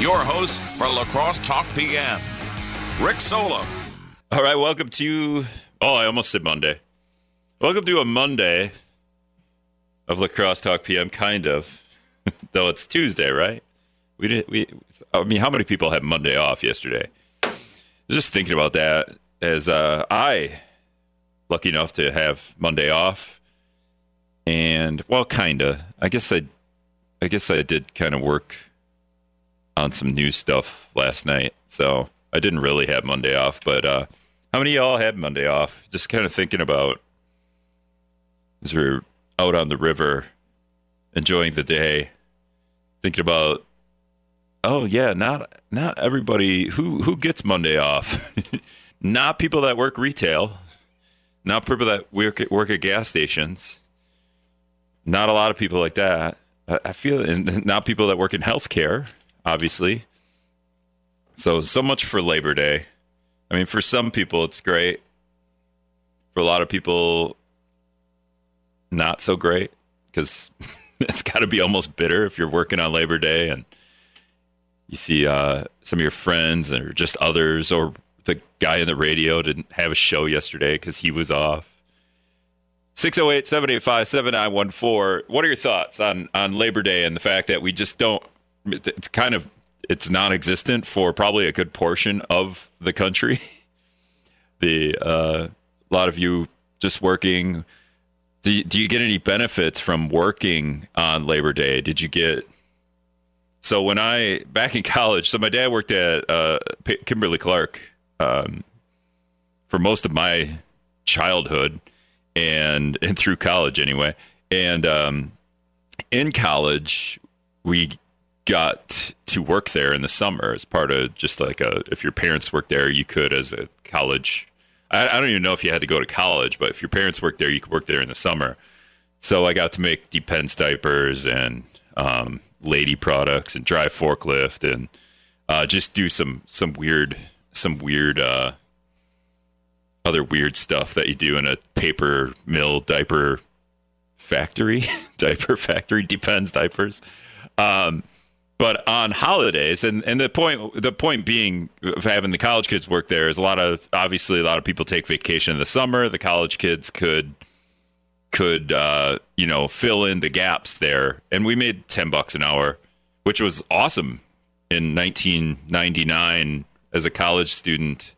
your host for La Crosse Talk PM, Rick Solem. All right, welcome to. Oh, I almost said Monday. Welcome to a Monday of La Crosse Talk PM, kind of, though it's Tuesday, right? We did. We. I mean, how many people had Monday off yesterday? Just thinking about that as uh, I, lucky enough to have Monday off, and well, kinda. I guess I, I guess I did kind of work on some new stuff last night, so I didn't really have Monday off. But uh, how many of y'all had Monday off? Just kind of thinking about as we're out on the river, enjoying the day, thinking about oh yeah, not not everybody who who gets Monday off. not people that work retail, not people that work at, work at gas stations. Not a lot of people like that. I feel, and not people that work in healthcare, obviously. So so much for Labor Day. I mean, for some people it's great. For a lot of people, not so great because it's got to be almost bitter if you're working on Labor Day and you see uh, some of your friends or just others, or the guy in the radio didn't have a show yesterday because he was off. 608 785 7914. What are your thoughts on, on Labor Day and the fact that we just don't, it's kind of, it's non existent for probably a good portion of the country? the, uh, a lot of you just working. Do do you get any benefits from working on Labor Day? Did you get so when I back in college, so my dad worked at uh, Kimberly Clark um, for most of my childhood and and through college anyway. And um, in college, we got to work there in the summer as part of just like a if your parents worked there, you could as a college. I, I don't even know if you had to go to college, but if your parents worked there, you could work there in the summer. So I got to make Depends diapers and um, lady products and drive forklift and uh, just do some some weird some weird uh, other weird stuff that you do in a paper mill diaper factory diaper factory depends diapers um, but on holidays and, and the point the point being of having the college kids work there is a lot of obviously a lot of people take vacation in the summer the college kids could could uh, you know fill in the gaps there, and we made ten bucks an hour, which was awesome in 1999 as a college student.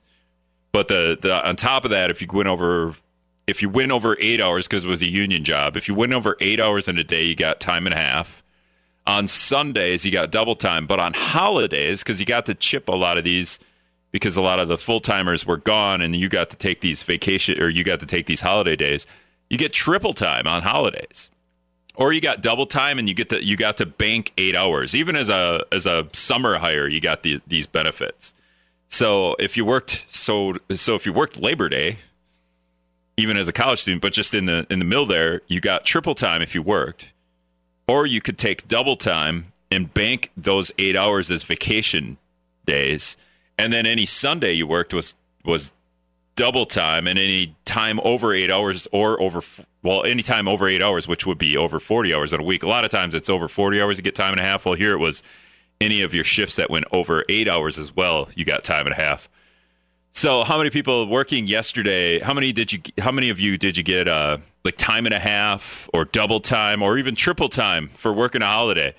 But the, the on top of that, if you went over if you went over eight hours because it was a union job, if you went over eight hours in a day, you got time and a half. On Sundays, you got double time, but on holidays, because you got to chip a lot of these because a lot of the full timers were gone, and you got to take these vacation or you got to take these holiday days you get triple time on holidays. Or you got double time and you get to you got to bank eight hours. Even as a as a summer hire, you got the, these benefits. So if you worked so so if you worked Labor Day, even as a college student, but just in the in the mill there, you got triple time if you worked. Or you could take double time and bank those eight hours as vacation days. And then any Sunday you worked was was double time and any time over eight hours or over well any time over eight hours which would be over 40 hours in a week. A lot of times it's over 40 hours you get time and a half. Well here it was any of your shifts that went over eight hours as well you got time and a half so how many people working yesterday how many did you how many of you did you get uh like time and a half or double time or even triple time for working a holiday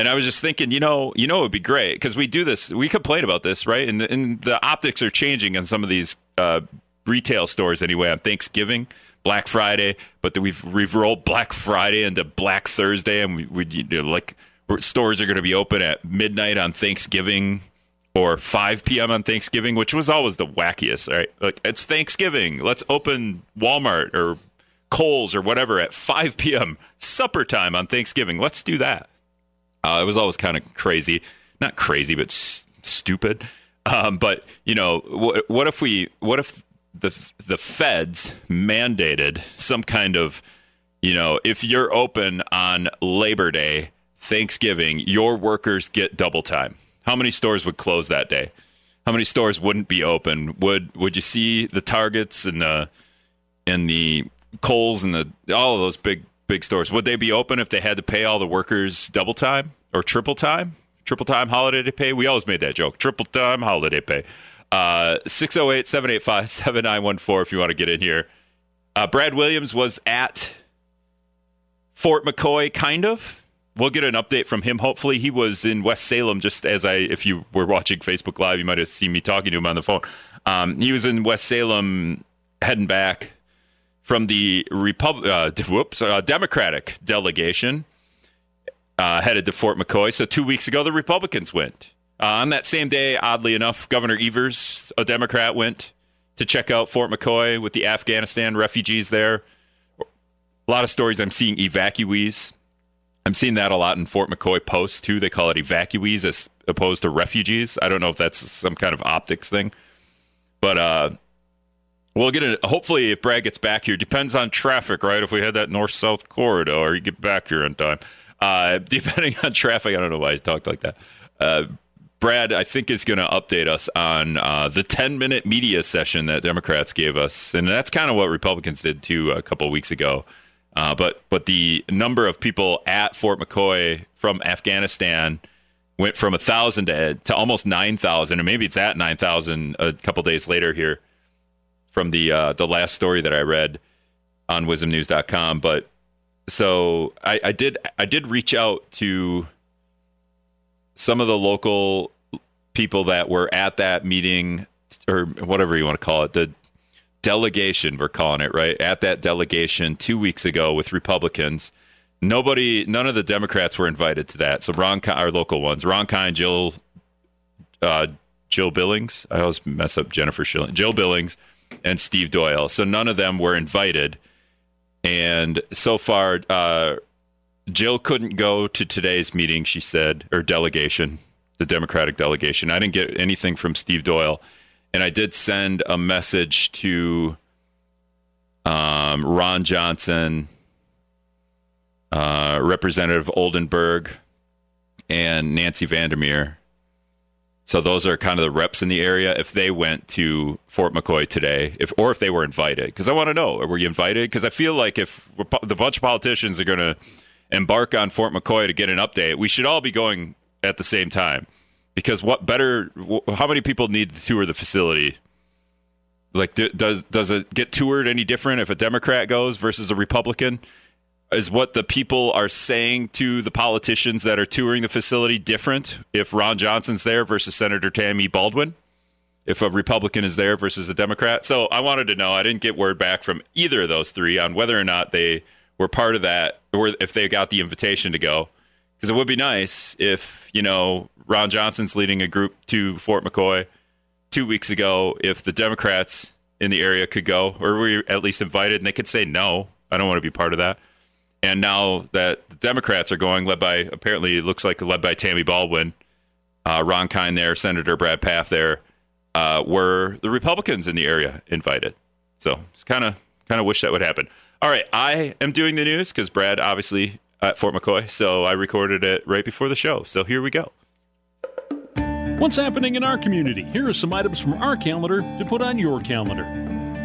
and I was just thinking, you know, you know, it would be great because we do this. We complain about this, right? And the, and the optics are changing on some of these uh, retail stores anyway on Thanksgiving, Black Friday. But we've we've rolled Black Friday into Black Thursday, and we, we you know, like stores are going to be open at midnight on Thanksgiving or 5 p.m. on Thanksgiving, which was always the wackiest, right? Like it's Thanksgiving, let's open Walmart or Kohl's or whatever at 5 p.m. supper time on Thanksgiving. Let's do that. Uh, it was always kind of crazy, not crazy, but s- stupid. Um, but you know, wh- what if we? What if the the feds mandated some kind of, you know, if you're open on Labor Day, Thanksgiving, your workers get double time. How many stores would close that day? How many stores wouldn't be open? Would would you see the Targets and the and the Kohl's and the all of those big big stores, would they be open if they had to pay all the workers double time or triple time Triple time holiday pay. We always made that joke. Triple time holiday pay. Uh, 608 785 7914 if you want to get in here. Uh, Brad Williams was at Fort McCoy, kind of. We'll get an update from him. Hopefully, he was in West Salem. Just as I, if you were watching Facebook Live, you might have seen me talking to him on the phone. Um, he was in West Salem, heading back from the Repub- uh, whoops, uh, Democratic delegation uh, headed to Fort McCoy. So two weeks ago, the Republicans went. Uh, on that same day, oddly enough, Governor Evers, a Democrat, went to check out Fort McCoy with the Afghanistan refugees there. A lot of stories I'm seeing evacuees. I'm seeing that a lot in Fort McCoy Post too. They call it evacuees as opposed to refugees. I don't know if that's some kind of optics thing, but uh, we'll get it. Hopefully, if Brad gets back here, depends on traffic, right? If we had that north south corridor, or you get back here in time. Uh, depending on traffic, I don't know why I talked like that. Uh, Brad, I think, is going to update us on uh, the 10 minute media session that Democrats gave us. And that's kind of what Republicans did too a couple weeks ago. Uh, but, but the number of people at Fort McCoy from Afghanistan went from a 1,000 to, to almost 9,000, and maybe it's at 9,000 a couple days later here from the, uh, the last story that I read on WIZMnews.com. But so I, I did I did reach out to some of the local people that were at that meeting or whatever you want to call it the delegation we're calling it right at that delegation two weeks ago with republicans nobody none of the democrats were invited to that so ron our local ones ron kind jill uh, jill billings i always mess up jennifer schilling jill billings and steve doyle so none of them were invited and so far uh, Jill couldn't go to today's meeting, she said, or delegation, the Democratic delegation. I didn't get anything from Steve Doyle. And I did send a message to um, Ron Johnson, uh, Representative Oldenburg, and Nancy Vandermeer. So those are kind of the reps in the area. If they went to Fort McCoy today, if or if they were invited, because I want to know, were you invited? Because I feel like if the bunch of politicians are going to embark on Fort McCoy to get an update, we should all be going at the same time. Because what better? How many people need to tour the facility? Like, does does it get toured any different if a Democrat goes versus a Republican? Is what the people are saying to the politicians that are touring the facility different if Ron Johnson's there versus Senator Tammy Baldwin? If a Republican is there versus a Democrat? So I wanted to know. I didn't get word back from either of those three on whether or not they were part of that or if they got the invitation to go. Because it would be nice if, you know, Ron Johnson's leading a group to Fort McCoy two weeks ago, if the Democrats in the area could go, or were at least invited, and they could say, no, I don't want to be part of that. And now that the Democrats are going, led by, apparently, it looks like led by Tammy Baldwin, uh, Ron Kind there, Senator Brad Pfaff there, uh, were the Republicans in the area invited. So it's kind of kind of wish that would happen. All right, I am doing the news because Brad obviously at Fort McCoy, so I recorded it right before the show. So here we go. What's happening in our community? Here are some items from our calendar to put on your calendar.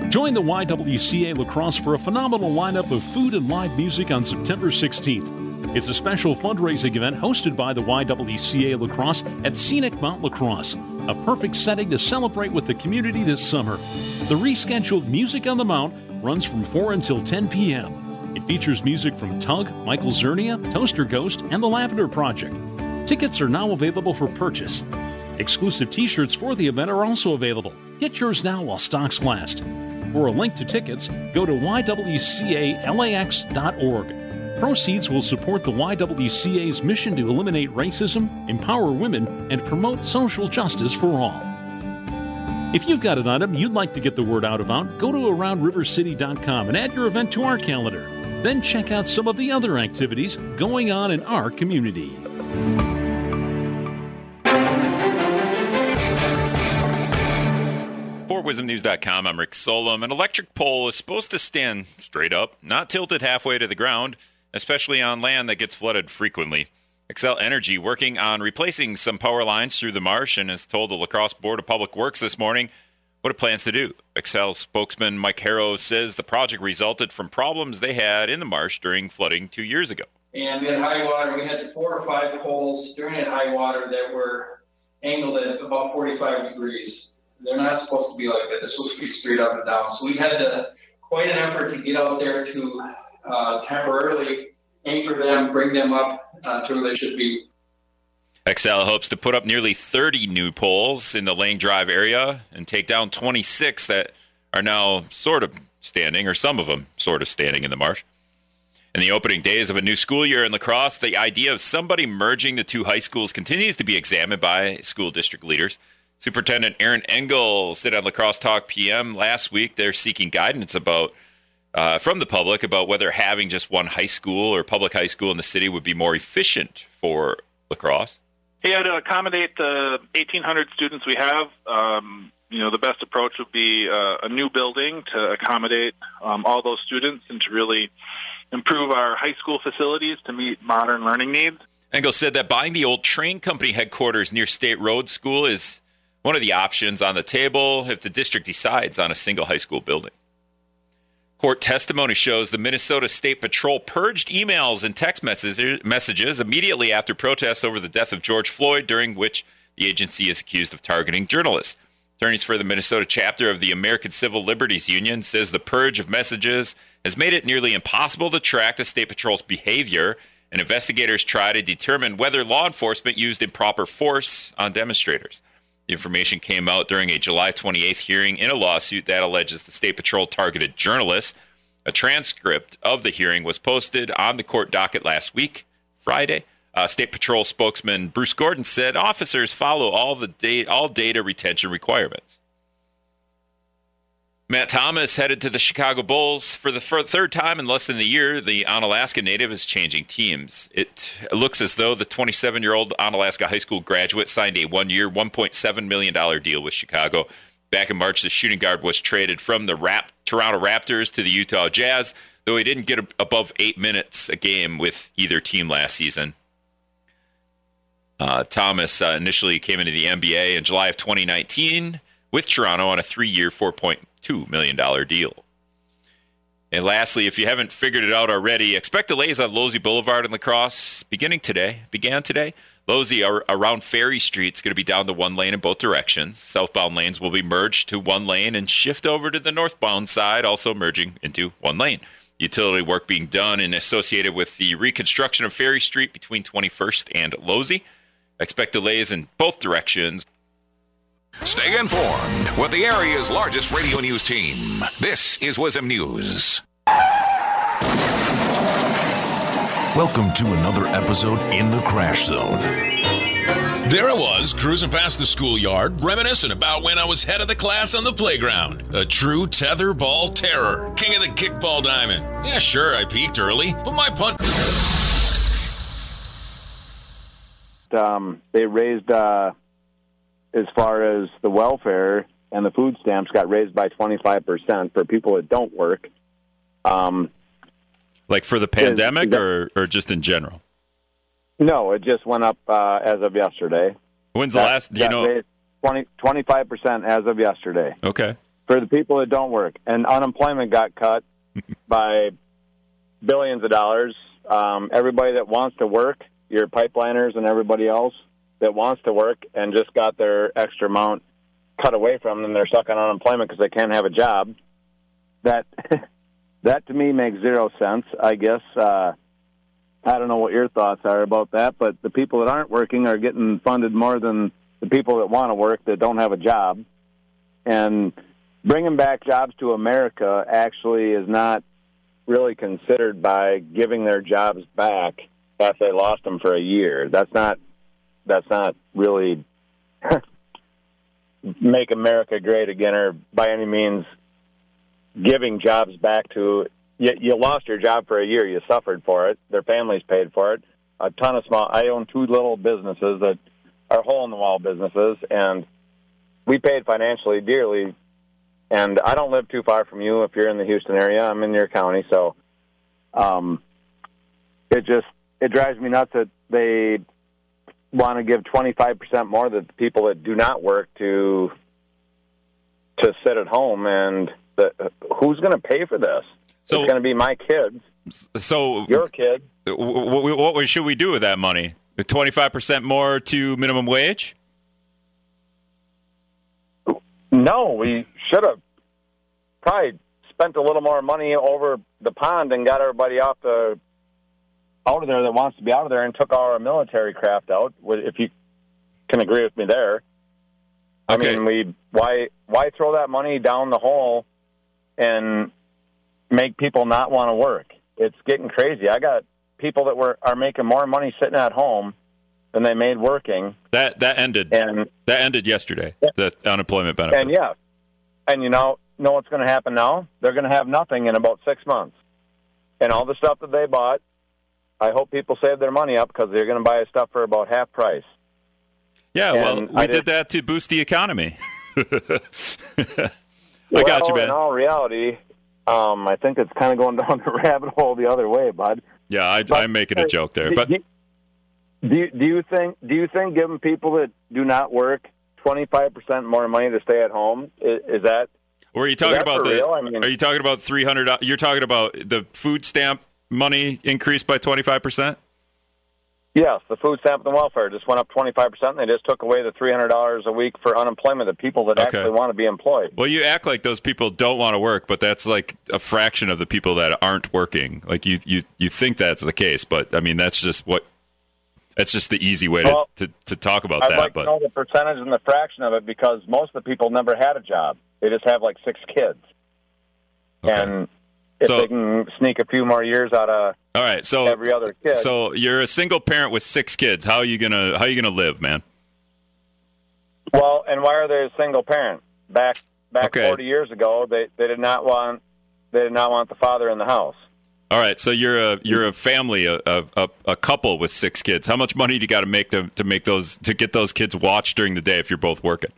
Join the YWCA La Crosse for a phenomenal lineup of food and live music on September 16th. It's a special fundraising event hosted by the YWCA La Crosse at Scenic Mount La Crosse, a perfect setting to celebrate with the community this summer. The rescheduled Music on the Mount runs from 4 until 10 p.m. It features music from Tug, Michael Zernia, Toaster Ghost, and The Lavender Project. Tickets are now available for purchase. Exclusive t shirts for the event are also available. Get yours now while stocks last. For a link to tickets, go to ywcalax.org. Proceeds will support the YWCA's mission to eliminate racism, empower women, and promote social justice for all. If you've got an item you'd like to get the word out about, go to aroundrivercity.com and add your event to our calendar. Then check out some of the other activities going on in our community. WIZMNews.com, I'm Rick Solem. An electric pole is supposed to stand straight up, not tilted halfway to the ground, especially on land that gets flooded frequently. Xcel Energy working on replacing some power lines through the marsh and has told the La Crosse Board of Public Works this morning what it plans to do. Xcel spokesman Mike Harrow says the project resulted from problems they had in the marsh during flooding two years ago. and we had high water. We had four or five poles during high water that were angled at about 45 degrees. They're not supposed to be like that. They're supposed to be straight up and down. So we had to, quite an effort to get out there to uh, temporarily anchor them, bring them up uh, to where they should be. Xcel hopes to put up nearly 30 new poles in the Lang Drive area and take down 26 that are now sort of standing, or some of them sort of standing in the marsh. In the opening days of a new school year in La Crosse, the idea of somebody merging the two high schools continues to be examined by school district leaders. Superintendent Aaron Engel said on La Crosse Talk PM last week they're seeking guidance about uh, from the public about whether having just one high school or public high school in the city would be more efficient for La Crosse. Yeah, to accommodate the 1,800 students we have, um, you know, the best approach would be uh, a new building to accommodate um, all those students and to really improve our high school facilities to meet modern learning needs. Engel said that buying the old train company headquarters near State Road School is one of the options on the table if the district decides on a single high school building. Court testimony shows the Minnesota State Patrol purged emails and text messages immediately after protests over the death of George Floyd, during which the agency is accused of targeting journalists. Attorneys for the Minnesota chapter of the American Civil Liberties Union says the purge of messages has made it nearly impossible to track the State Patrol's behavior, and investigators try to determine whether law enforcement used improper force on demonstrators. The information came out during a July 28th hearing in a lawsuit that alleges the State Patrol targeted journalists. A transcript of the hearing was posted on the court docket last week, Friday. Uh, State Patrol spokesman Bruce Gordon said officers follow all the data, all data retention requirements. Matt Thomas headed to the Chicago Bulls for the third time in less than a year. The Onalaska native is changing teams. It looks as though the 27 year old Onalaska high school graduate signed a one year, $1.7 million deal with Chicago. Back in March, the shooting guard was traded from the Rap- Toronto Raptors to the Utah Jazz, though he didn't get above eight minutes a game with either team last season. Uh, Thomas uh, initially came into the NBA in July of 2019 with Toronto on a three year, $4.2 million deal. And lastly, if you haven't figured it out already, expect delays on Losey Boulevard in La Crosse beginning today, began today. Losey around Ferry Street is going to be down to one lane in both directions. Southbound lanes will be merged to one lane and shift over to the northbound side, also merging into one lane. Utility work being done and associated with the reconstruction of Ferry Street between 21st and Losey. Expect delays in both directions. Stay informed with the area's largest radio news team. This is WIZM News. Welcome to another episode in the Crash Zone. There I was, cruising past the schoolyard, reminiscing about when I was head of the class on the playground. A true tetherball terror, king of the kickball diamond. Yeah, sure, I peaked early, but my punt. um, they raised uh, as far as the welfare and the food stamps got raised by 25% for people that don't work. Um, like for the pandemic or, or just in general? No, it just went up uh, as of yesterday. When's the last? Do you know? 20, 25% as of yesterday. Okay. For the people that don't work. And unemployment got cut by billions of dollars. Um, everybody that wants to work your pipeliners and everybody else that wants to work and just got their extra amount cut away from them. They're stuck on unemployment because they can't have a job. That that to me makes zero sense. I guess uh, I don't know what your thoughts are about that, but the people that aren't working are getting funded more than the people that want to work that don't have a job. And bringing back jobs to America actually is not really considered by giving their jobs back after they lost them for a year. That's not that's not really make America great again, or by any means giving jobs back to you. You lost your job for a year. You suffered for it. Their families paid for it. A ton of small. I own two little businesses that are hole in the wall businesses, and we paid financially dearly. And I don't live too far from you. If you're in the Houston area, I'm in your county, so um, it just it drives me nuts that they want to give 25% more to the people that do not work to to sit at home and the, who's going to pay for this? So, it's going to be my kids So Your kid. what, what, what should we do with that money? Twenty five percent more to minimum wage? No, we should have probably spent a little more money over the pond and got everybody off the out of there that wants to be out of there and took our military craft out. If you can agree with me there. Okay. I mean, we why why throw that money down the hole and make people not want to work? It's getting crazy. I got people that were are making more money sitting at home than they made working, That that ended. and That ended yesterday. Yeah. The unemployment benefit. and yeah, and you know know what's going to happen now? They're going to have nothing in about six months, and all the stuff that they bought. I hope people save their money up because they're going to buy stuff for about half price. yeah, well, we did that to boost the economy. I well, got you, man. In all reality, um, I think it's kind of going down the rabbit hole the other way, bud. Yeah, I, I'm making a joke there, but do, do you, do you think do you think giving people that do not work twenty five percent more money to stay at home is, is that Are you talking about the? I mean- are you talking about three hundred? You're talking about the food stamp money increased by twenty five percent. yes? The food stamp and welfare just went up twenty five percent. and They just took away the three hundred dollars a week for unemployment. The people that Okay. actually want to be employed. Well, you act like those people don't want to work, but that's like a fraction of the people that aren't working. Like you, you, you think that's the case, but I mean that's just what. That's just the easy way to, Well, to, to talk about I'd that. like but to know the percentage and the fraction of it because most of the people never had a job. They just have like six kids, Okay. and if So- they can sneak a few more years out of all right, so every other kid, so you're a single parent with six kids. How are you gonna How are you gonna live, man? Well, and why are they a single parent? Back back Okay. forty years ago, they they did not want they did not want the father in the house. All right, so you're a you're a family, a a, a couple with six kids. How much money do you got to make to to make those to get those kids watched during the day if you're both working?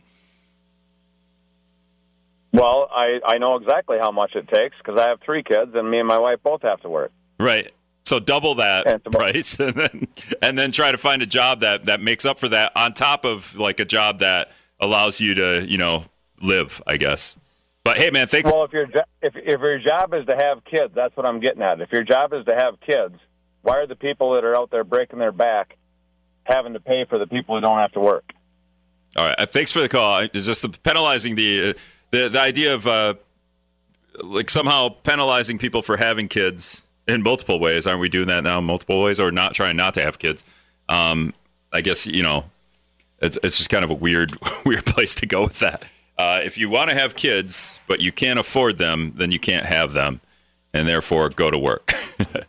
Well, I I know exactly how much it takes because I have three kids, and me and my wife both have to work. Right. So double that And price, and then and then try to find a job that that makes up for that on top of like a job that allows you to you know live. I guess. But hey, man, thanks. Well, if your jo- if if your job is to have kids, that's what I'm getting at. If your job is to have kids, why are the people that are out there breaking their back having to pay for the people who don't have to work? All right, uh, thanks for the call. It's just the penalizing the uh, the the idea of uh, like somehow penalizing people for having kids in multiple ways. Aren't we doing that now in multiple ways, or not trying not to have kids? Um, I guess you know it's it's just kind of a weird weird place to go with that. Uh, if you want to have kids but you can't afford them, then you can't have them, and therefore go to work. uh,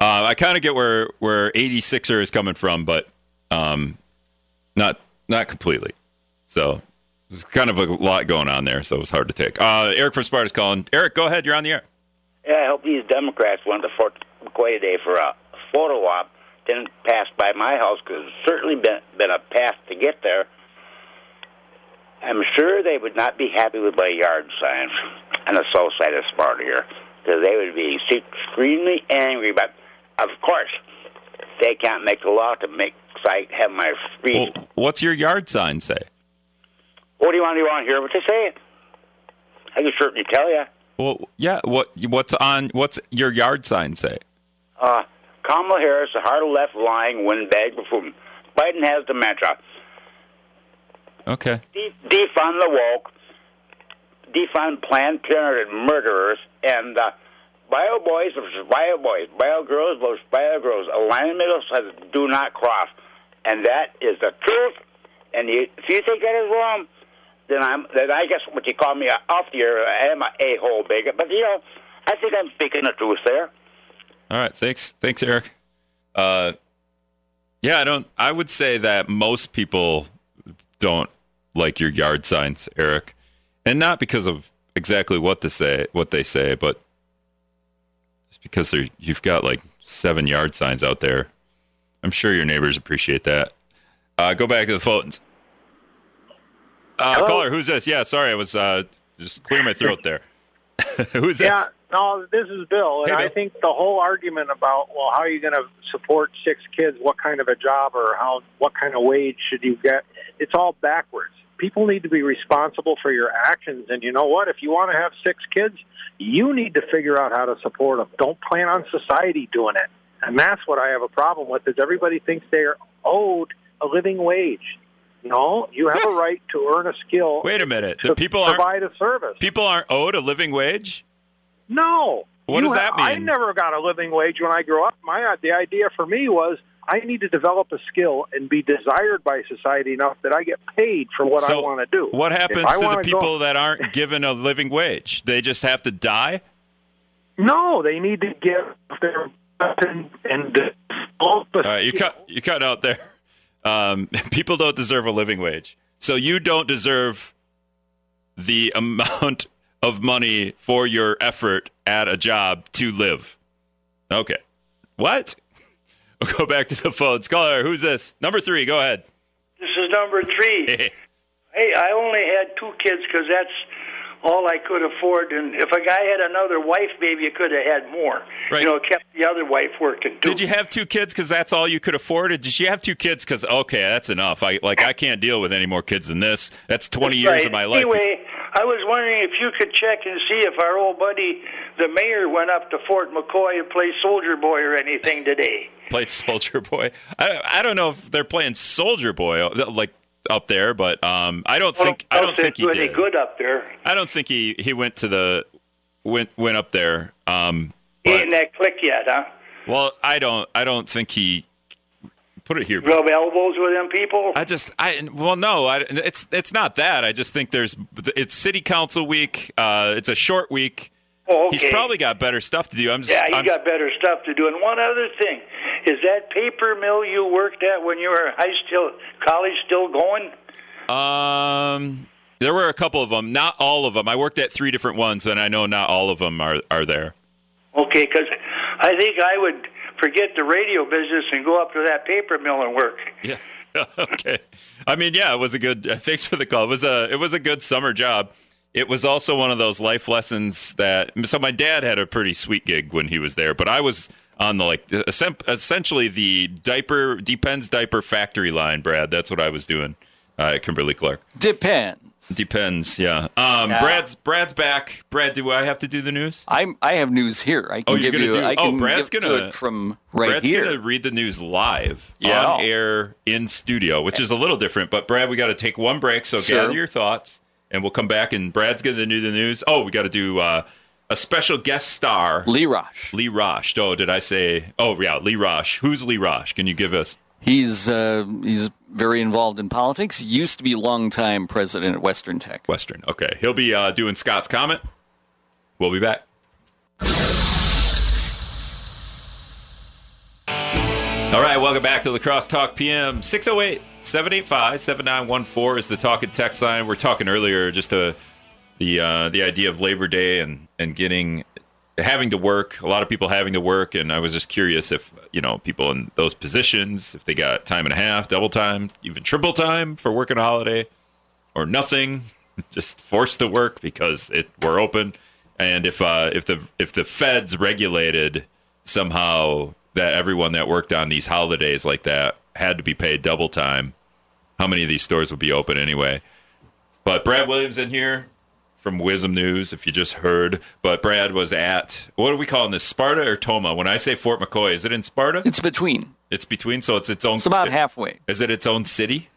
I kind of get where where 86er is coming from, but um, not not completely. So there's kind of a lot going on there, so it was hard to take. Uh, Eric from Sparta's calling. Eric, go ahead. You're on the air. Yeah, I hope these Democrats went to Fort McCoy today for a photo op. Didn't pass by my house because it's certainly been been a path to get there. I'm sure they would not be happy with my yard sign on the south side of Sparta here because they would be extremely angry. But of course, they can't make a law to make so I have my free. Well, what's your yard sign say? What do you want? Do you want to hear what they say? I can certainly tell you. Well, yeah. What what's on what's your yard sign say? Uh, Kamala Harris, the hard left lying windbag buffoon. Biden has dementia. Okay. De- defund the woke. Defund Planned Parenthood murderers. And uh, bio boys versus bio boys. Bio girls versus bio girls. A line in the middle says do not cross. And that is the truth. And you, if you think that is wrong, then I'm then I guess what you call me off air, I am a a hole bigot. But you know, I think I'm speaking the truth there. All right. Thanks. Thanks, Eric. Uh, yeah, I don't. I would say that most people don't like your yard signs, Eric, and not because of exactly what to say, what they say, but just because they're, you've got like seven yard signs out there. I'm sure your neighbors appreciate that. Uh, go back to the phones. Uh, caller, who's this? Yeah, sorry, I was uh, just clearing my throat there. who's this? Yeah, no, this is Bill, and Hey, Bill. I think the whole argument about well, how are you going to support six kids? What kind of a job or how? What kind of wage should you get? It's all backwards. people need to be responsible for your actions. And you know what? If you want to have six kids, you need to figure out how to support them. Don't plan on society doing it. And that's what I have a problem with. Is everybody thinks they're owed a living wage? No, you have a right to earn a skill. Wait a minute. To The people aren't provide a service. people aren't owed a living wage. No. What does ha- that mean? I never got a living wage when I grew up. My the idea for me was I need to develop a skill and be desired by society enough that I get paid for what I want to do. What happens to the people Go, that aren't given a living wage? They just have to die. no, they need to give their and, and All right, you cut you cut out there. Um, people don't deserve a living wage, so you don't deserve the amount of money for your effort at a job to live. Okay, what? We'll go back to the phones. Caller, who's this? Number three. Go ahead. This is number three. hey, I only had two kids because that's all I could afford. And if a guy had another wife, maybe you could have had more. Right. You know, kept the other wife working too. Did you have two kids because that's all you could afford? Or did you have two kids because okay, that's enough? I like I can't deal with any more kids than this. That's twenty years Right. of my life. Anyway, I was wondering if you could check and see if our old buddy, the mayor, went up to Fort McCoy and played Soldier Boy or anything today. played Soldier Boy. I I don't know if they're playing Soldier Boy like up there, but um, I don't think I don't think he did. good up there. I don't think he he went to the went went up there. Um, He ain't that click yet, huh? well, I don't I don't think he put it here. Rub elbows with them people. I just I well no I, it's it's not that I just think there's it's city council week uh, it's a short week Oh, he's probably got better stuff to do I'm just Yeah, I'm, got better stuff to do. And one other thing, is that paper mill you worked at when you were high still college still going? um there were a couple of them not all of them I worked at three different ones and I know not all of them are are there Okay, because I think I would forget the radio business and go up to that paper mill and work. Yeah. okay. I mean, yeah, it was a good. uh, Thanks for the call. It was a it was a good summer job. It was also one of those life lessons that. So my dad had a pretty sweet gig when he was there, but I was on the like essentially the diaper depends diaper factory line. Brad, that's what I was doing uh, at Kimberly Clark. Depends. Depends. Yeah. Um, Yeah. Brad's Brad's back. Brad, do I have to do the news? I'm. I have news here. I can Oh, you're give gonna you. do- I oh, can Brad's give to gonna- it from right Brad's here. gonna read the news live Yeah. on air in studio, which is a little different. But Brad, we got to take one break, so Sure. gather your thoughts, and we'll come back. And Brad's gonna do the news. Oh, we got to do uh, a special guest star, Lee Rasch. Lee Rasch. Oh, did I say? Oh, yeah, Lee Rasch. Who's Lee Rasch? Can you give us? He's uh, he's very involved in politics. Used to be longtime president at Western Tech. Western. Okay, he'll be uh, doing Scott's comment. We'll be back. All right, welcome back to La Crosse Talk PM. 608 785 7914 is the talking text line. We're talking earlier just uh, the uh, the idea of Labor Day and, and getting having to work. A lot of people having to work, and I was just curious if you know people in those positions, if they got time and a half, double time, even triple time for working a holiday, or nothing, just forced to work because it we're open. And if uh, if the if the feds regulated somehow that everyone that worked on these holidays like that had to be paid double time, how many of these stores would be open anyway? But Brad Williams in here from WIZM News, if you just heard. But Brad was at what are we calling this? Sparta or Tomah? When I say Fort McCoy, is it in Sparta? It's between. It's between, so it's its own. It's about halfway. Is it its own city?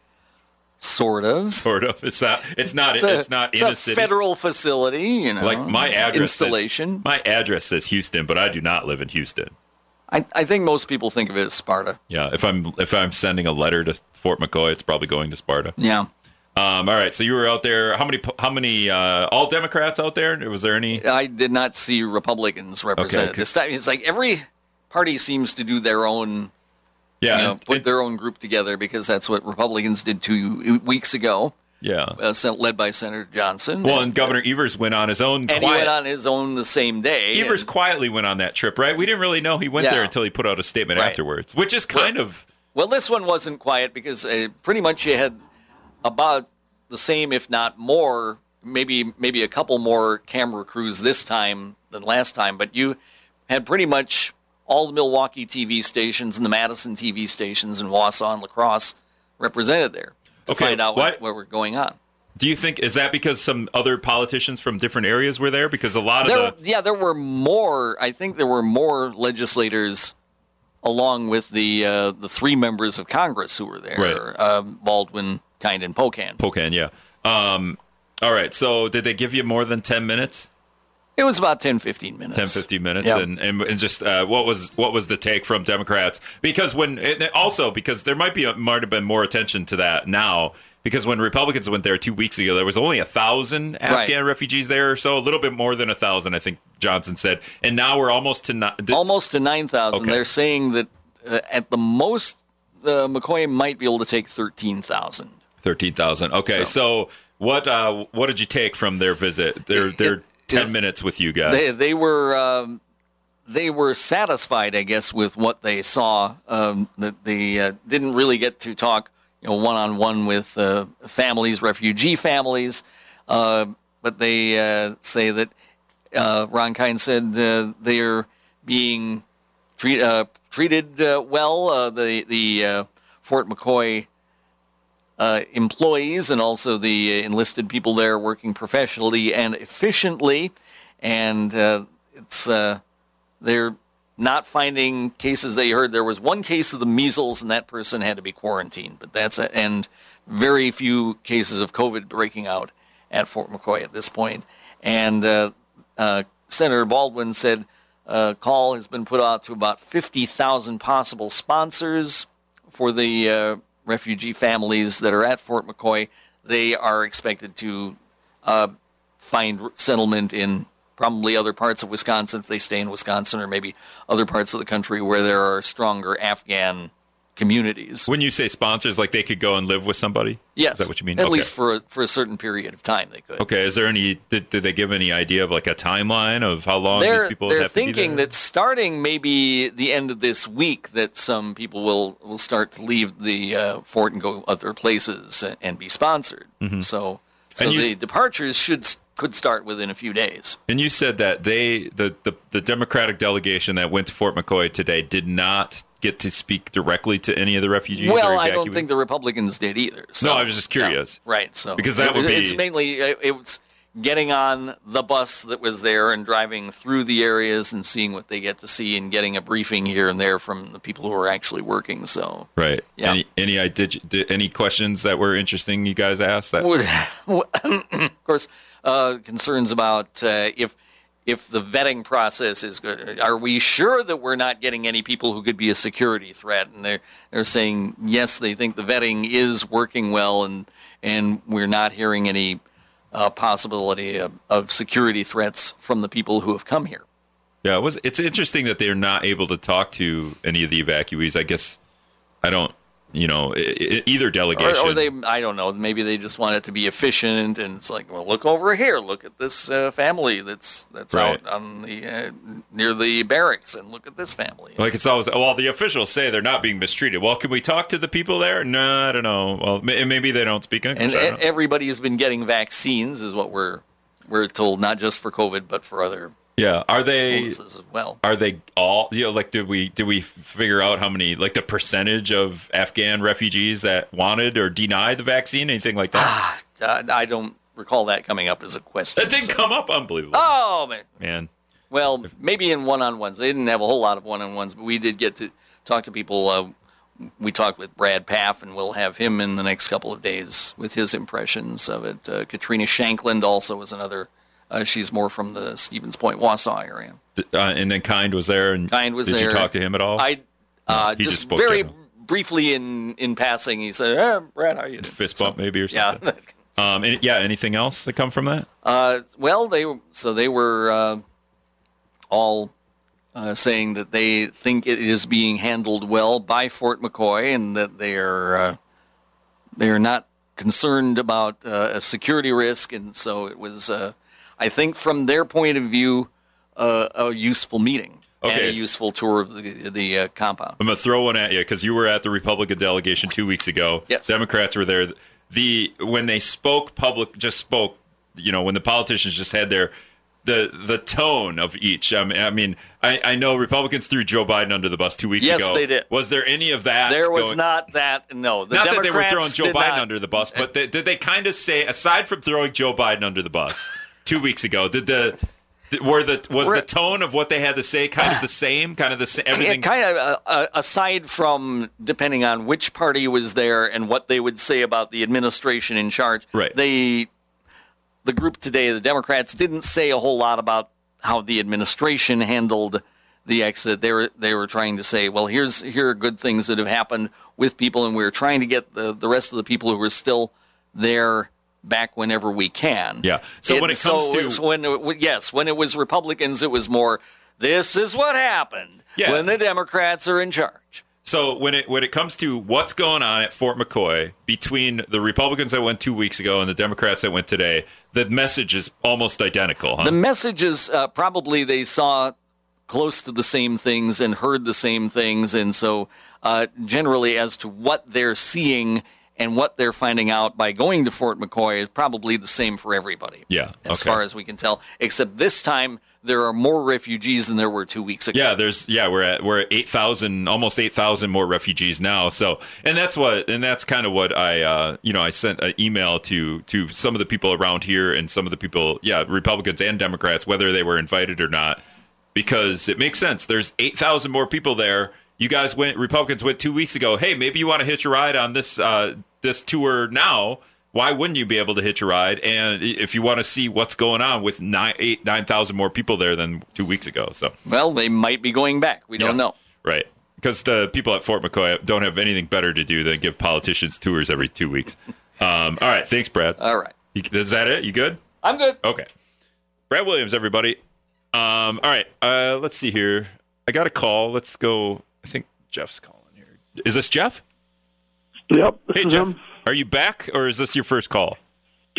Sort of. Sort of. It's not. It's not. It's It's, a, not it's in a a federal facility. You know, like my address says- installation. my address says Houston, but I do not live in Houston. I, I think most people think of it as Sparta. Yeah, if I'm if I'm sending a letter to Fort McCoy, it's probably going to Sparta. Yeah. Um, all right, so you were out there. How many? How many? Uh, all Democrats out there? Was there any? I did not see Republicans represented Okay. this time. It's like every party seems to do their own, Yeah, you know, and- put their own group together because that's what Republicans did two weeks ago, Yeah. uh, led by Senator Johnson. Well, and Governor Evers went on his own. and he quiet, went on his own the same day. Evers and- quietly went on that trip, right? We didn't really know he went Yeah. there until he put out a statement Right. afterwards, which is kind of Well, this one wasn't quiet because uh, pretty much you had about the same, if not more, maybe maybe a couple more camera crews this time than last time. But you had pretty much all the Milwaukee TV stations and the Madison TV stations and Wausau and La Crosse represented there to Okay, find out what- what, were going on. Do you think is that because some other politicians from different areas were there? Because a lot of There, the yeah, there were more. I think there were more legislators, along with the uh, the three members of Congress who were there: Right. um, Baldwin, Kind, in Pocan. Pocan, yeah. Um, all right. So did they give you more than ten minutes? It was about 10, 15 minutes. 10 15 minutes Yep. and, and and just uh, what was what was the take from democrats because when and also because there might be might have been more attention to that now because when republicans went there two weeks ago there was only a thousand afghan refugees there or so a little bit more than a thousand i think johnson said and now we're almost to not Almost to 9,000. Okay. They're saying that uh, at the most, uh, McCoy might be able to take 13,000. 13000 okay so, what uh, what did you take from their visit their their 10 minutes with you guys They, they were um, they were satisfied, I guess, with what they saw. Um, that they uh, didn't really get to talk, you know, one on one with uh, families, refugee families. Uh, but they uh, say that uh, Ron Kind said uh, they're being treat, uh, treated uh, well. Uh, the the uh, Fort McCoy uh, employees and also the enlisted people there working professionally and efficiently. And uh, it's uh, they're not finding cases. They heard there was one case of the measles, and that person had to be quarantined. But that's a, and very few cases of COVID breaking out at Fort McCoy at this point. And uh, uh, Senator Baldwin said a call has been put out to about 50,000 possible sponsors for the uh, refugee families that are at Fort McCoy. They are expected to uh, find settlement in probably other parts of Wisconsin if they stay in Wisconsin, or maybe other parts of the country where there are stronger Afghan communities. when you say sponsors like they could go and live with somebody Yes, is that what you mean At Okay. least for a, for a certain period of time, they could. Okay, is there any? Did, did they give any idea of like a timeline of how long they're, these people they're have to be thinking that starting maybe the end of this week that some people will, will start to leave the uh, fort and go other places and, and be sponsored. Mhm. So so And you- the departures should could start within a few days. And you said that they, the, the the Democratic delegation that went to Fort McCoy today, did not get to speak directly to any of the refugees. or well, I don't think the Republicans did either. So, No, I was just curious. yeah, right. So Because that would it- it's mainly it was getting on the bus that was there and driving through the areas and seeing what they get to see and getting a briefing here and there from the people who are actually working. So Right. Yeah. Any any I did, did any questions that were interesting you guys asked that of course, uh, concerns about uh, if if the vetting process is good. Are we sure that we're not getting any people who could be a security threat? And they're they're saying yes, they think the vetting is working well, and and we're not hearing any uh, possibility of, of security threats from the people who have come here. Yeah, it was. It's interesting that they're not able to talk to any of the evacuees. I guess I don't. You know, either delegation. or they, I don't know. Maybe they just want it to be efficient, and it's like, well, look over here. Look at this uh, family that's that's Right. out on the uh, near the barracks, and look at this family. Like it's always well, the officials say they're not being mistreated. Well, can we talk to the people there? No, I don't know. Well, ma- maybe they don't speak English. And everybody has been getting vaccines, is what we're we're told, not just for COVID, but for other yeah, are they? as well. Are they all? You know, like did we did we figure out how many like the percentage of Afghan refugees that wanted or denied the vaccine? Anything like that? Uh, I don't recall that coming up as a question. that didn't so- come up. Unbelievable, Oh man. man. Well, maybe in one-on-ones. They didn't have a whole lot of one-on-ones, but we did get to talk to people. Uh, we talked with Brad Pfaff, and we'll have him in the next couple of days with his impressions of it. Uh, Katrina Shankland also was another. Uh, she's more from the Stevens Point, Wausau area. Uh, and then Kind was there, and Kind was did there. you talk to him at all? I uh, he just just, very general. briefly in in passing, he said, eh, "Brad, how are you doing?" Fist bump, maybe or something. Yeah. um, and, yeah. Anything else that come from that? Uh, well, they so they were uh, all uh, saying that they think it is being handled well by Fort McCoy, and that they are uh, they are not concerned about uh, a security risk, and so it was, uh, I think, from their point of view, uh, a useful meeting and a useful tour of the the uh, compound. I'm gonna throw one at you because you were at the Republican delegation two weeks ago. Yes. Democrats were there. The when they spoke public, just spoke. You know, when the politicians just had their the the tone of each. I mean, I, mean I, I know Republicans threw Joe Biden under the bus two weeks Yes, ago. they did. Was there any of that? There was going- not that. No, the not that they were throwing Joe Biden not- under the bus, but they, did they kind of say, aside from throwing Joe Biden under the bus two weeks ago, did the were the was We're- the tone of what they had to say kind of the same? Kind of the same. Everything. kind of uh, uh, aside from depending on which party was there and what they would say about the administration in charge. Right. They, the group today, the Democrats, didn't say a whole lot about how the administration handled the exit. They were they were trying to say, well, here's here are good things that have happened with people, and we're trying to get the the rest of the people who are still there back whenever we can. Yeah. So when it comes so to- when it- yes, when it was Republicans, it was more. This is what happened Yeah. when the Democrats are in charge. So when it when it comes to what's going on at Fort McCoy between the Republicans that went two weeks ago and the Democrats that went today, the message is almost identical, huh? The messages uh, probably they saw close to the same things and heard the same things, and so uh, generally as to what they're seeing and what they're finding out by going to Fort McCoy is probably the same for everybody. yeah. As okay. far as we can tell, except this time there are more refugees than there were two weeks ago. Yeah, there's yeah, we're at we're at eight thousand, almost eight thousand more refugees now. So, and that's what, and that's kind of what I, uh, you know, I sent an email to to some of the people around here and some of the people, yeah, Republicans and Democrats, whether they were invited or not, because it makes sense. There's eight thousand more people there. You guys went, Republicans went two weeks ago. Hey, maybe you want to hitch a ride on this uh, this tour now. Why wouldn't you be able to hitch a ride? And if you want to see what's going on with nine, eight, nine thousand more people there than two weeks ago, so Well, they might be going back. We don't Yeah. know. Right. Because the people at Fort McCoy don't have anything better to do than give politicians tours every two weeks. Um, all right. Thanks, Brad. All right. You, is that it? You good? I'm good. Okay. Brad Williams, everybody. Um, all right. Uh, let's see here. I got a call. Let's go. I think Jeff's calling here. Is this Jeff? Yep. Hey, Jeff. him. Are you back or is this your first call?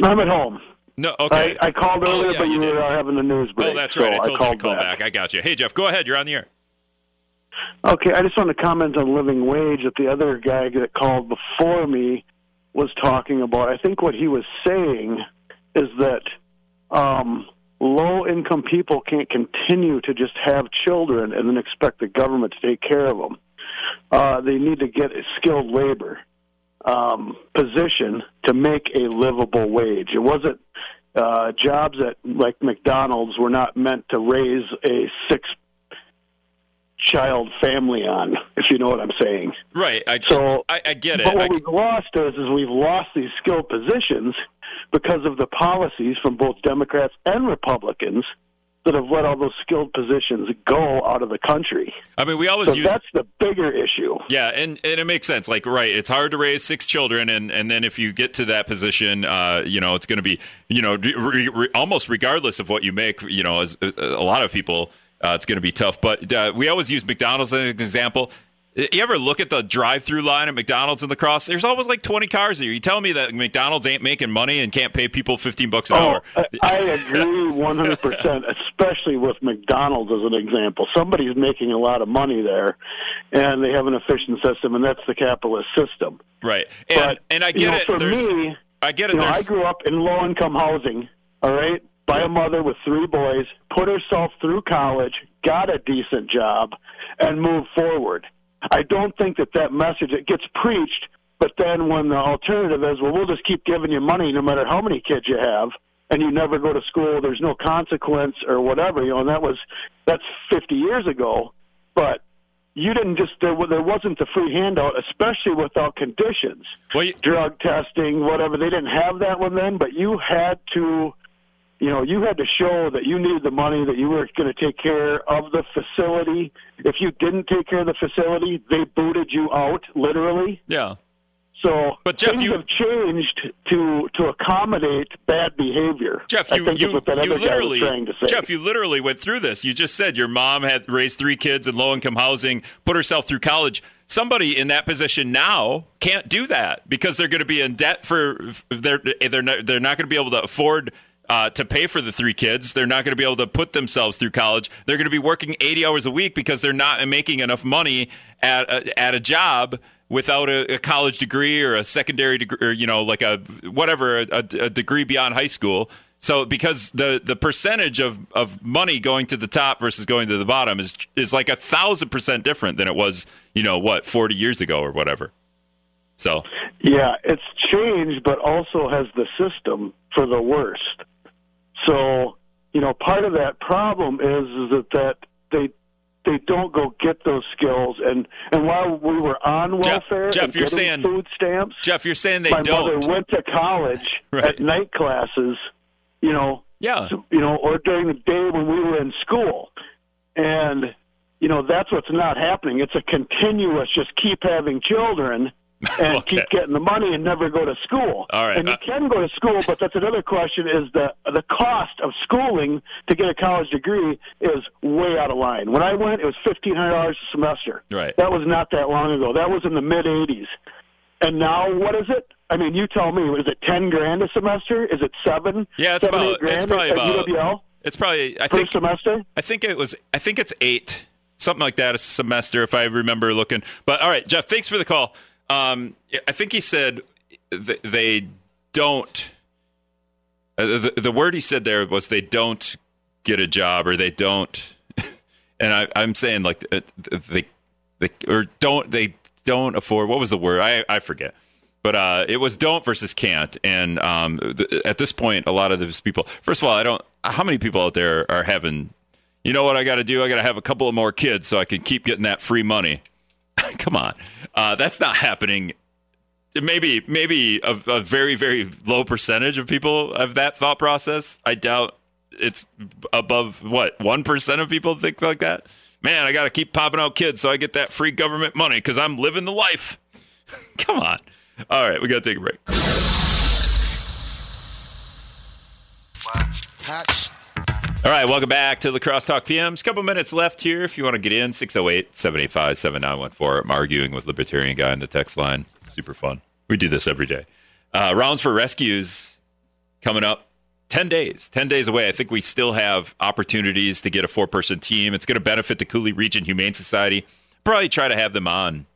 I'm at home. No. Okay. I, I called Oh, earlier, yeah, but you you, were having the news break. oh, that's so right. I told you to call back. I got you. Hey, Jeff, go ahead. You're on the air. Okay, I just want to comment on living wage that the other guy that called before me was talking about. I think what he was saying is that um, low income people can't continue to just have children and then expect the government to take care of them. Uh, they need to get skilled labor um, position to make a livable wage. It wasn't uh, jobs at like McDonald's were not meant to raise a six child family on, if you know what I'm saying. Right. I, So- I, I get it. But I, what we've lost is, is we've lost these skilled positions because of the policies from both Democrats and Republicans that have let all those skilled positions go out of the country. I mean, we always So use that's the bigger issue. Yeah, and, and it makes sense. Like, right, it's hard to raise six children, and, and then if you get to that position, uh, you know, it's going to be, you know, re, re, almost regardless of what you make, you know, as, as a lot of people, uh, it's going to be tough. But uh, we always use McDonald's as an example. You ever look at the drive-through line at McDonald's in La Crosse? There's always like 20 cars here. You tell me that McDonald's ain't making money and can't pay people 15 bucks an oh, hour. Oh, I I agree 100%, especially with McDonald's as an example. Somebody's making a lot of money there, and they have an efficient system, and that's the capitalist system. Right. And, But, and I you get know, it. For There's, me, I get it. you know, I grew up in low income housing, all right, by a mother with three boys, put herself through college, got a decent job, and moved forward. I don't think that that message it gets preached, but then when the alternative is, well, we'll just keep giving you money no matter how many kids you have, and you never go to school, there's no consequence or whatever, you know, and that was that's 50 years ago, but you didn't just there, there wasn't the free handout, especially without conditions well, you, drug testing, whatever. They didn't have that one then, but you had to, you know, you had to show that you needed the money, that you were going to take care of the facility. If you didn't take care of the facility, they booted you out, literally. yeah. So But, Jeff, things you- have changed to to accommodate bad behavior. Jeff, you you, is what that you literally was trying to say. Jeff, you literally went through this. You just said your mom had raised three kids in low income housing, put herself through college. Somebody in that position now can't do that because they're going to be in debt for they're they're not, they're not going to be able to afford uh, to pay for the three kids. They're not going to be able to put themselves through college. They're going to be working 80 hours a week because they're not making enough money at a, at a job without a, a college degree or a secondary degree or you know like a whatever a, a degree beyond high school So because the the percentage of, of money going to the top versus going to the bottom is is like a thousand percent different than it was, you know, what forty years ago or whatever. So Yeah, it's changed, but also has the system for the worst. So, you know, part of that problem is, is that, that they they don't go get those skills, and and while we were on welfare, Jeff, and you're saying- food stamps. Jeff, you're saying they my don't. mother went to college at night classes, you know. Yeah. You know, or during the day when we were in school, and you know that's what's not happening. It's a continuous, just keep having children and keep getting the money and never go to school. All right. And you Uh, can go to school, but that's another question: is the the cost of schooling to get a college degree is way out of line. When I went, it was fifteen hundred dollars a semester. Right. That was not that long ago. That was in the mid '80s. And now, what is it? I mean, you tell me. Is it ten grand a semester? Is it seven? Yeah, it's seven, about grand it's probably about UWL it's probably I per think semester. I think it was I think it's eight something like that a semester if I remember looking. But all right, Jeff, thanks for the call. Um, I think he said th- they don't. Uh, the, the word he said there was they don't get a job or they don't. And I, I'm saying like uh, they, they or don't they don't afford. What was the word? I I forget. But uh, it was don't versus can't, and um, at this point, a lot of those people. First of all, I don't. How many people out there are having? You know what I got to do? I got to have a couple of more kids so I can keep getting that free money. Come on, uh, that's not happening. Maybe maybe a, a very very low percentage of people have that thought process. I doubt it's above what one percent of people think like that. Man, I got to keep popping out kids so I get that free government money because I'm living the life. Come on. All right, we got to take a break. All right, welcome back to the Crosstalk PMs. couple minutes left here if you want to get in. 608 785 7914. I'm arguing with Libertarian Guy on the text line. Super fun. We do this every day. Uh, rounds for rescues coming up 10 days. 10 days away. I think we still have opportunities to get a four person team. It's going to benefit the Coulee Region Humane Society. Probably try to have them on.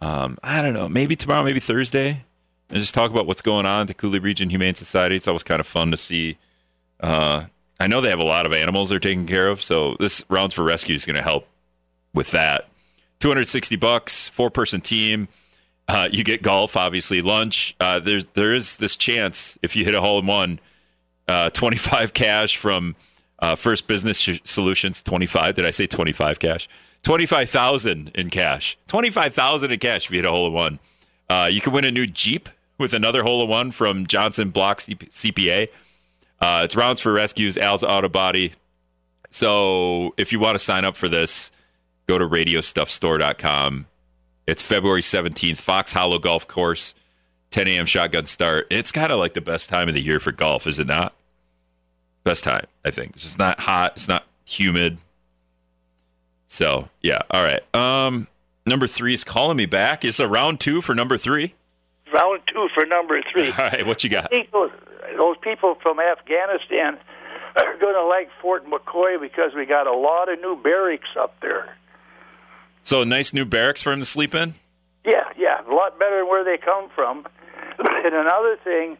Um, I don't know, maybe tomorrow, maybe Thursday, and just talk about what's going on at the Coulee Region Humane Society. It's always kind of fun to see. Uh, I know they have a lot of animals they're taking care of, so this rounds for rescue is going to help with that. 260 bucks, four person team. Uh, you get golf, obviously lunch. Uh, there's there is this chance if you hit a hole in one, uh, 25 cash from uh, First Business Sh- Solutions. 25. Did I say 25 cash? 25,000 in cash. 25,000 in cash if you hit a hole in one. Uh, you can win a new Jeep with another hole in one from Johnson Block CP- CPA. Uh, it's rounds for rescues, Al's Auto Body. So if you want to sign up for this, go to radiostuffstore.com. It's February 17th, Fox Hollow Golf Course, 10 a.m. shotgun start. It's kind of like the best time of the year for golf, is it not? Best time, I think. It's just not hot. It's not humid. So, yeah. All right. Um, number three is calling me back. It's a round two for number three. Round two for number three. All right. What you got? Those, people from Afghanistan are going to like Fort McCoy because we got a lot of new barracks up there. So, nice new barracks for him to sleep in? Yeah, yeah, a lot better than where they come from. and another thing,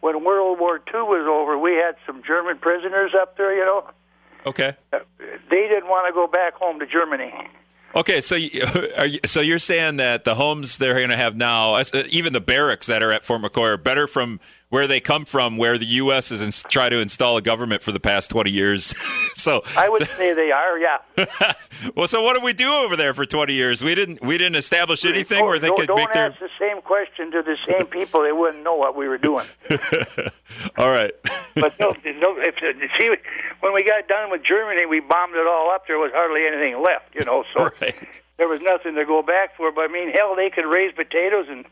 when World War II was over, we had some German prisoners up there. You know, Okay. they didn't want to go back home to Germany. Okay, so you, are you, so you're saying that the homes they're going to have now, uh, even the barracks that are at Fort McCoy, are better from where they come from, where the U.S. has ins- tried to install a government for the past 20 years. so, I would say they are. Yeah. well, so what did we do over there for 20 years? We didn't we didn't establish anything where they don't, could don't make their. ask the same question to the same people; they wouldn't know what we were doing. All right. But no, no if, see, when we got done with Germany, we bombed it all up. There was hardly anything left, you know. So there was nothing to go back for. But I mean, hell, they could raise potatoes and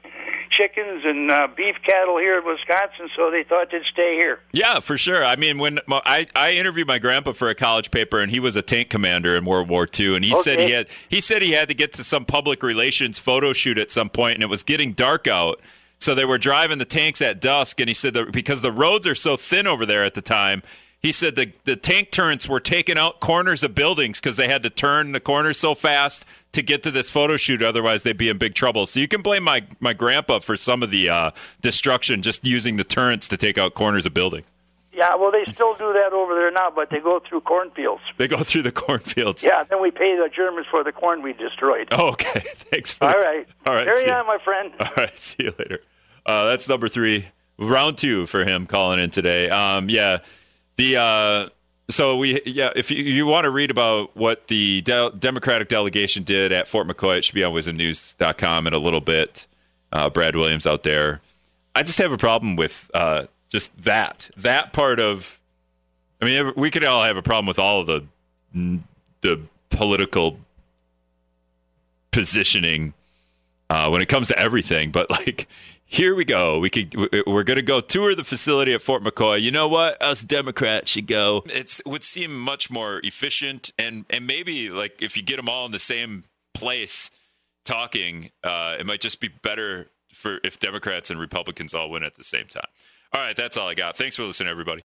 chickens and uh, beef cattle here in Wisconsin, so they thought they'd stay here. Yeah, for sure. I mean, when my- I, I interviewed my grandpa for a college paper, and he was a tank commander in World War II, and he said he had he said he had to get to some public relations photo shoot at some point, and it was getting dark out, so they were driving the tanks at dusk, and he said that because the roads are so thin over there at the time. He said the, the tank turrets were taking out corners of buildings because they had to turn the corners so fast to get to this photo shoot. Otherwise, they'd be in big trouble. So you can blame my, my grandpa for some of the uh, destruction just using the turrets to take out corners of buildings. Yeah, well, they still do that over there now, but they go through cornfields. They go through the cornfields. Yeah, then we pay the Germans for the corn we destroyed. Oh, okay. Thanks for All the- right. All right. Carry on, my friend. All right. See you later. Uh, that's number three. Round two for him calling in today. Um, yeah. The uh, so we yeah. If you, you want to read about what the de- Democratic delegation did at Fort McCoy, it should be on WIZMnews.com in a little bit. Uh, Brad Williams out there. I just have a problem with uh, just that that part of. I mean, we could all have a problem with all of the the political positioning uh, when it comes to everything. But like, here we go. We could we're gonna go tour the facility at Fort McCoy. You know what? Us Democrats should go. It would seem much more efficient and and maybe like if you get them all in the same place talking, uh, it might just be better for if Democrats and Republicans all win at the same time. All right, that's all I got. Thanks for listening, everybody.